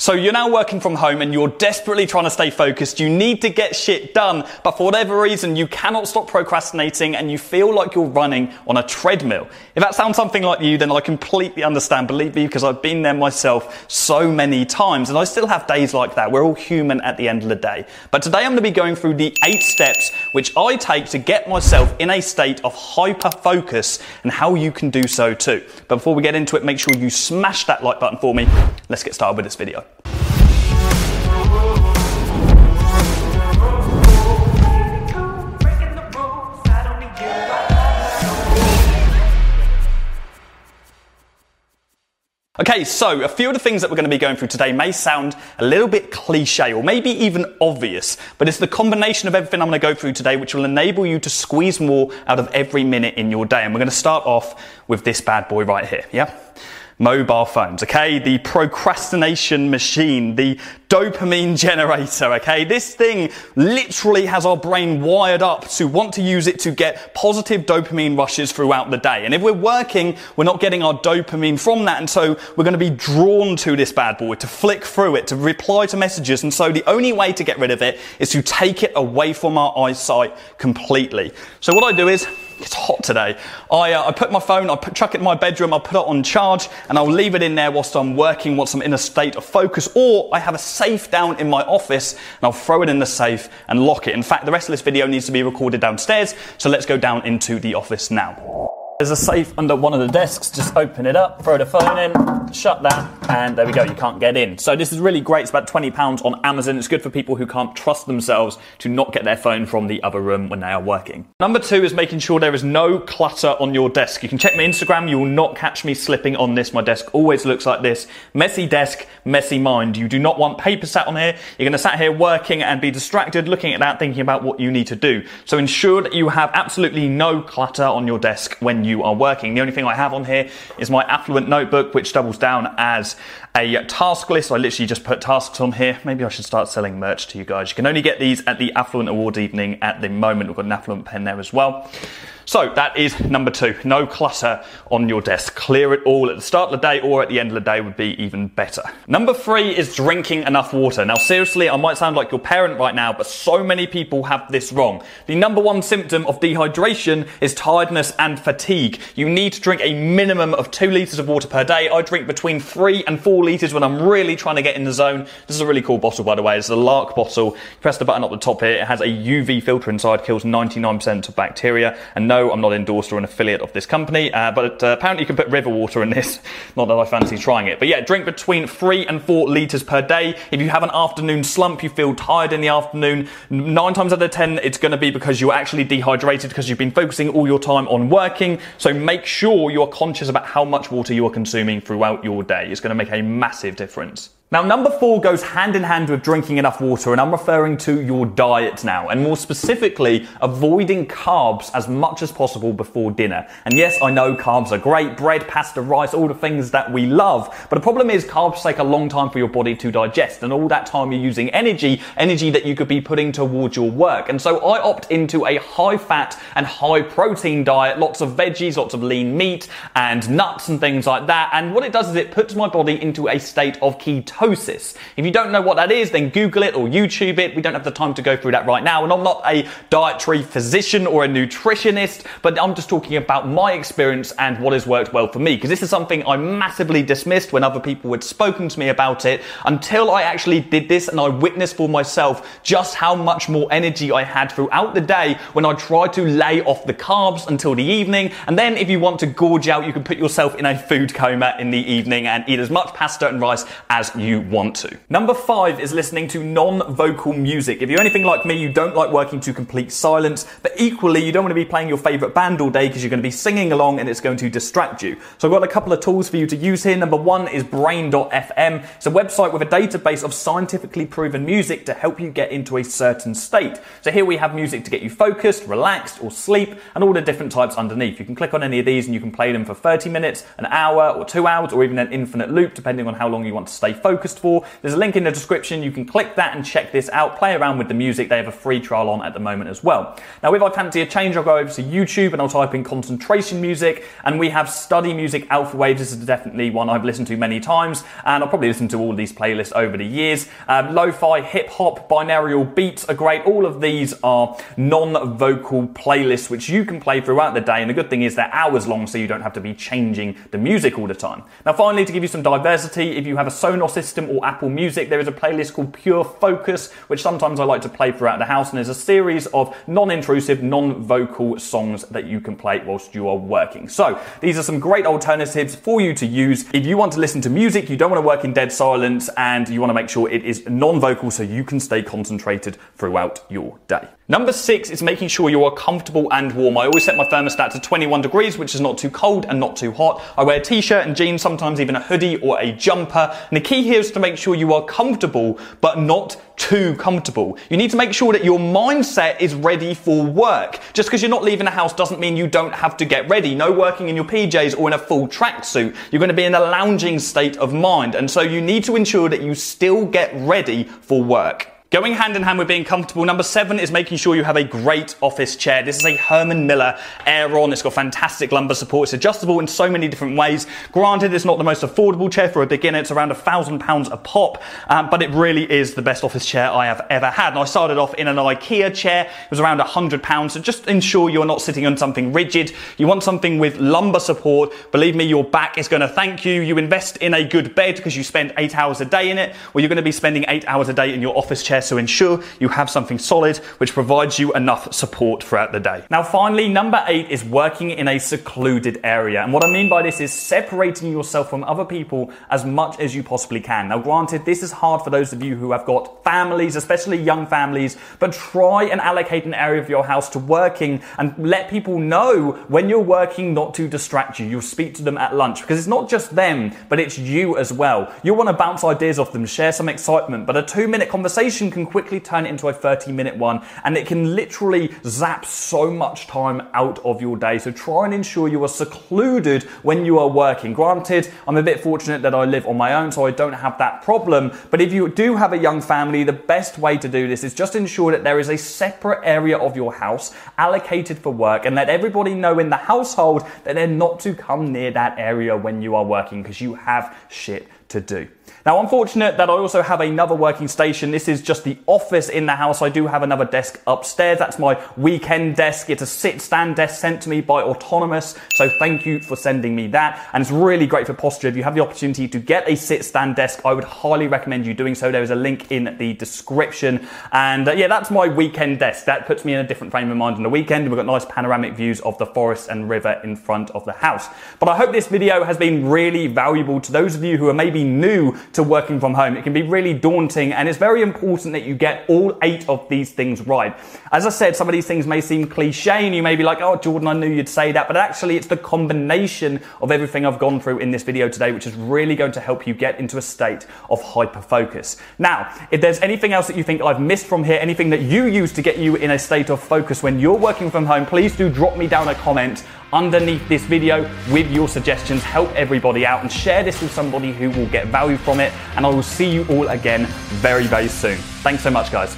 So you're now working from home and you're desperately trying to stay focused. You need to get shit done, but for whatever reason, you cannot stop procrastinating and you feel like you're running on a treadmill. If that sounds something like you, then I completely understand. Believe me, because I've been there myself so many times and I still have days like that. We're all human at the end of the day. But today I'm going to be going through the eight steps which I take to get myself in a state of hyper focus and how you can do so too. But before we get into it, make sure you smash that like button for me. Let's get started with this video. Okay, so a few of the things that we're going to be going through today may sound a little bit cliche or maybe even obvious, but it's the combination of everything I'm going to go through today which will enable you to squeeze more out of every minute in your day. And we're going to start off with this bad boy right here, yeah? Mobile phones, okay? The procrastination machine, the dopamine generator, okay? This thing literally has our brain wired up to want to use it to get positive dopamine rushes throughout the day. And if we're working, we're not getting our dopamine from that. And so we're going to be drawn to this bad boy, to flick through it, to reply to messages. And so the only way to get rid of it is to take it away from our eyesight completely. So what I do is, it's hot today. I, uh, I put my phone, I put, chuck it in my bedroom, I'll put it on charge, and I'll leave it in there whilst I'm working, whilst I'm in a state of focus, or I have a safe down in my office, and I'll throw it in the safe and lock it. In fact, the rest of this video needs to be recorded downstairs, so let's go down into the office now. There's a safe under one of the desks. Just open it up, throw the phone in, shut that, and there we go. You can't get in. So this is really great. It's about £20 on Amazon. It's good for people who can't trust themselves to not get their phone from the other room when they are working. Number two is making sure there is no clutter on your desk. You can check my Instagram. You will not catch me slipping on this. My desk always looks like this. Messy desk, messy mind. You do not want paper sat on here. You're going to sat here working and be distracted looking at that, thinking about what you need to do. So ensure that you have absolutely no clutter on your desk when you you are working. The only thing I have on here is my Affluent notebook, which doubles down as a task list. I literally just put tasks on here. Maybe I should start selling merch to you guys. You can only get these at the Affluent Award evening at the moment. We've got an Affluent pen there as well. So that is number two. No clutter on your desk. Clear it all at the start of the day or at the end of the day would be even better. Number three is drinking enough water. Now, seriously, I might sound like your parent right now, but so many people have this wrong. The number one symptom of dehydration is tiredness and fatigue. You need to drink a minimum of two liters of water per day. I drink between three and four liters when I'm really trying to get in the zone. This is a really cool bottle, by the way. It's a LARQ bottle. Press the button up the top here. It has a UV filter inside, kills 99% of bacteria, and no I'm not endorsed or an affiliate of this company, uh, but uh, apparently you can put river water in this. Not that I fancy trying it. But yeah, drink between three and four litres per day. If you have an afternoon slump, you feel tired in the afternoon, nine times out of ten, it's going to be because you're actually dehydrated because you've been focusing all your time on working. So make sure you're conscious about how much water you are consuming throughout your day. It's going to make a massive difference. Now, number four goes hand in hand with drinking enough water, and I'm referring to your diet now, and more specifically, avoiding carbs as much as possible before dinner. And yes, I know carbs are great bread, pasta, rice, all the things that we love, but the problem is carbs take a long time for your body to digest, and all that time you're using energy, energy that you could be putting towards your work. And so I opt into a high fat and high protein diet, lots of veggies, lots of lean meat, and nuts and things like that. And what it does is it puts my body into a state of ketosis If you don't know what that is, then Google it or YouTube it. We don't have the time to go through that right now. And I'm not a dietary physician or a nutritionist, but I'm just talking about my experience and what has worked well for me. Because this is something I massively dismissed when other people had spoken to me about it until I actually did this and I witnessed for myself just how much more energy I had throughout the day when I tried to lay off the carbs until the evening. And then if you want to gorge out, you can put yourself in a food coma in the evening and eat as much pasta and rice as you you want to. Number five is listening to non-vocal music. If you're anything like me, you don't like working to complete silence, but equally you don't want to be playing your favorite band all day because you're going to be singing along and it's going to distract you. So I've got a couple of tools for you to use here. Number one is brain.fm. It's a website with a database of scientifically proven music to help you get into a certain state. So here we have music to get you focused, relaxed, or sleep, and all the different types underneath. You can click on any of these and you can play them for 30 minutes, an hour, or two hours, or even an infinite loop, depending on how long you want to stay focused focused for. There's a link in the description. You can click that and check this out. Play around with the music. They have a free trial on at the moment as well. Now, if I fancy a change, I'll go over to YouTube and I'll type in concentration music and we have study music alpha waves. This is definitely one I've listened to many times and I'll probably listen to all these playlists over the years. Um, lo-fi, hip hop, binaural beats are great. All of these are non-vocal playlists which you can play throughout the day and the good thing is they're hours long so you don't have to be changing the music all the time. Now finally to give you some diversity, if you have a Sonos system or Apple Music, there is a playlist called Pure Focus which sometimes I like to play throughout the house and there's a series of non-intrusive, non-vocal songs that you can play whilst you are working. So these are some great alternatives for you to use. If you want to listen to music, you don't want to work in dead silence and you want to make sure it is non-vocal so you can stay concentrated throughout your day. Number six is making sure you are comfortable and warm. I always set my thermostat to 21 degrees, which is not too cold and not too hot. I wear a t-shirt and jeans, sometimes even a hoodie or a jumper. And the key here is to make sure you are comfortable, but not too comfortable. You need to make sure that your mindset is ready for work. Just because you're not leaving the house doesn't mean you don't have to get ready. No working in your PJs or in a full tracksuit. You're going to be in a lounging state of mind. And so you need to ensure that you still get ready for work. Going hand in hand with being comfortable, number seven is making sure you have a great office chair. This is a Herman Miller Aeron. It's got fantastic lumbar support. It's adjustable in so many different ways. Granted, it's not the most affordable chair for a beginner. It's around a thousand pounds a pop, um, but it really is the best office chair I have ever had. And I started off in an IKEA chair. It was around a hundred pounds. So just ensure you're not sitting on something rigid. You want something with lumbar support. Believe me, your back is going to thank you. You invest in a good bed because you spend eight hours a day in it, or you're going to be spending eight hours a day in your office chair so ensure you have something solid which provides you enough support throughout the day. Now, finally, number eight is working in a secluded area. And what I mean by this is separating yourself from other people as much as you possibly can. Now, granted, this is hard for those of you who have got families, especially young families, but try and allocate an area of your house to working and let people know when you're working not to distract you. You'll speak to them at lunch because it's not just them, but it's you as well. You'll want to bounce ideas off them, share some excitement, but a two minute conversation can quickly turn it into a 30 minute one and it can literally zap so much time out of your day. So try and ensure you are secluded when you are working. Granted, I'm a bit fortunate that I live on my own, so I don't have that problem. But if you do have a young family, the best way to do this is just ensure that there is a separate area of your house allocated for work and let everybody know in the household that they're not to come near that area when you are working because you have shit to do. Now, I'm fortunate that I also have another working station. This is just the office in the house. I do have another desk upstairs. That's my weekend desk. It's a sit stand desk sent to me by Autonomous. So thank you for sending me that. And it's really great for posture. If you have the opportunity to get a sit stand desk, I would highly recommend you doing so. There is a link in the description. And uh, yeah, that's my weekend desk. That puts me in a different frame of mind on the weekend. We've got nice panoramic views of the forest and river in front of the house. But I hope this video has been really valuable to those of you who are maybe new to working from home. It can be really daunting and it's very important that you get all eight of these things right. As I said, some of these things may seem cliche and you may be like, oh, Jordan, I knew you'd say that, but actually it's the combination of everything I've gone through in this video today, which is really going to help you get into a state of hyper focus. Now, if there's anything else that you think I've missed from here, anything that you use to get you in a state of focus when you're working from home, please do drop me down a comment underneath this video with your suggestions. Help everybody out and share this with somebody who will get value from it. And I will see you all again very, very soon. Thanks so much, guys.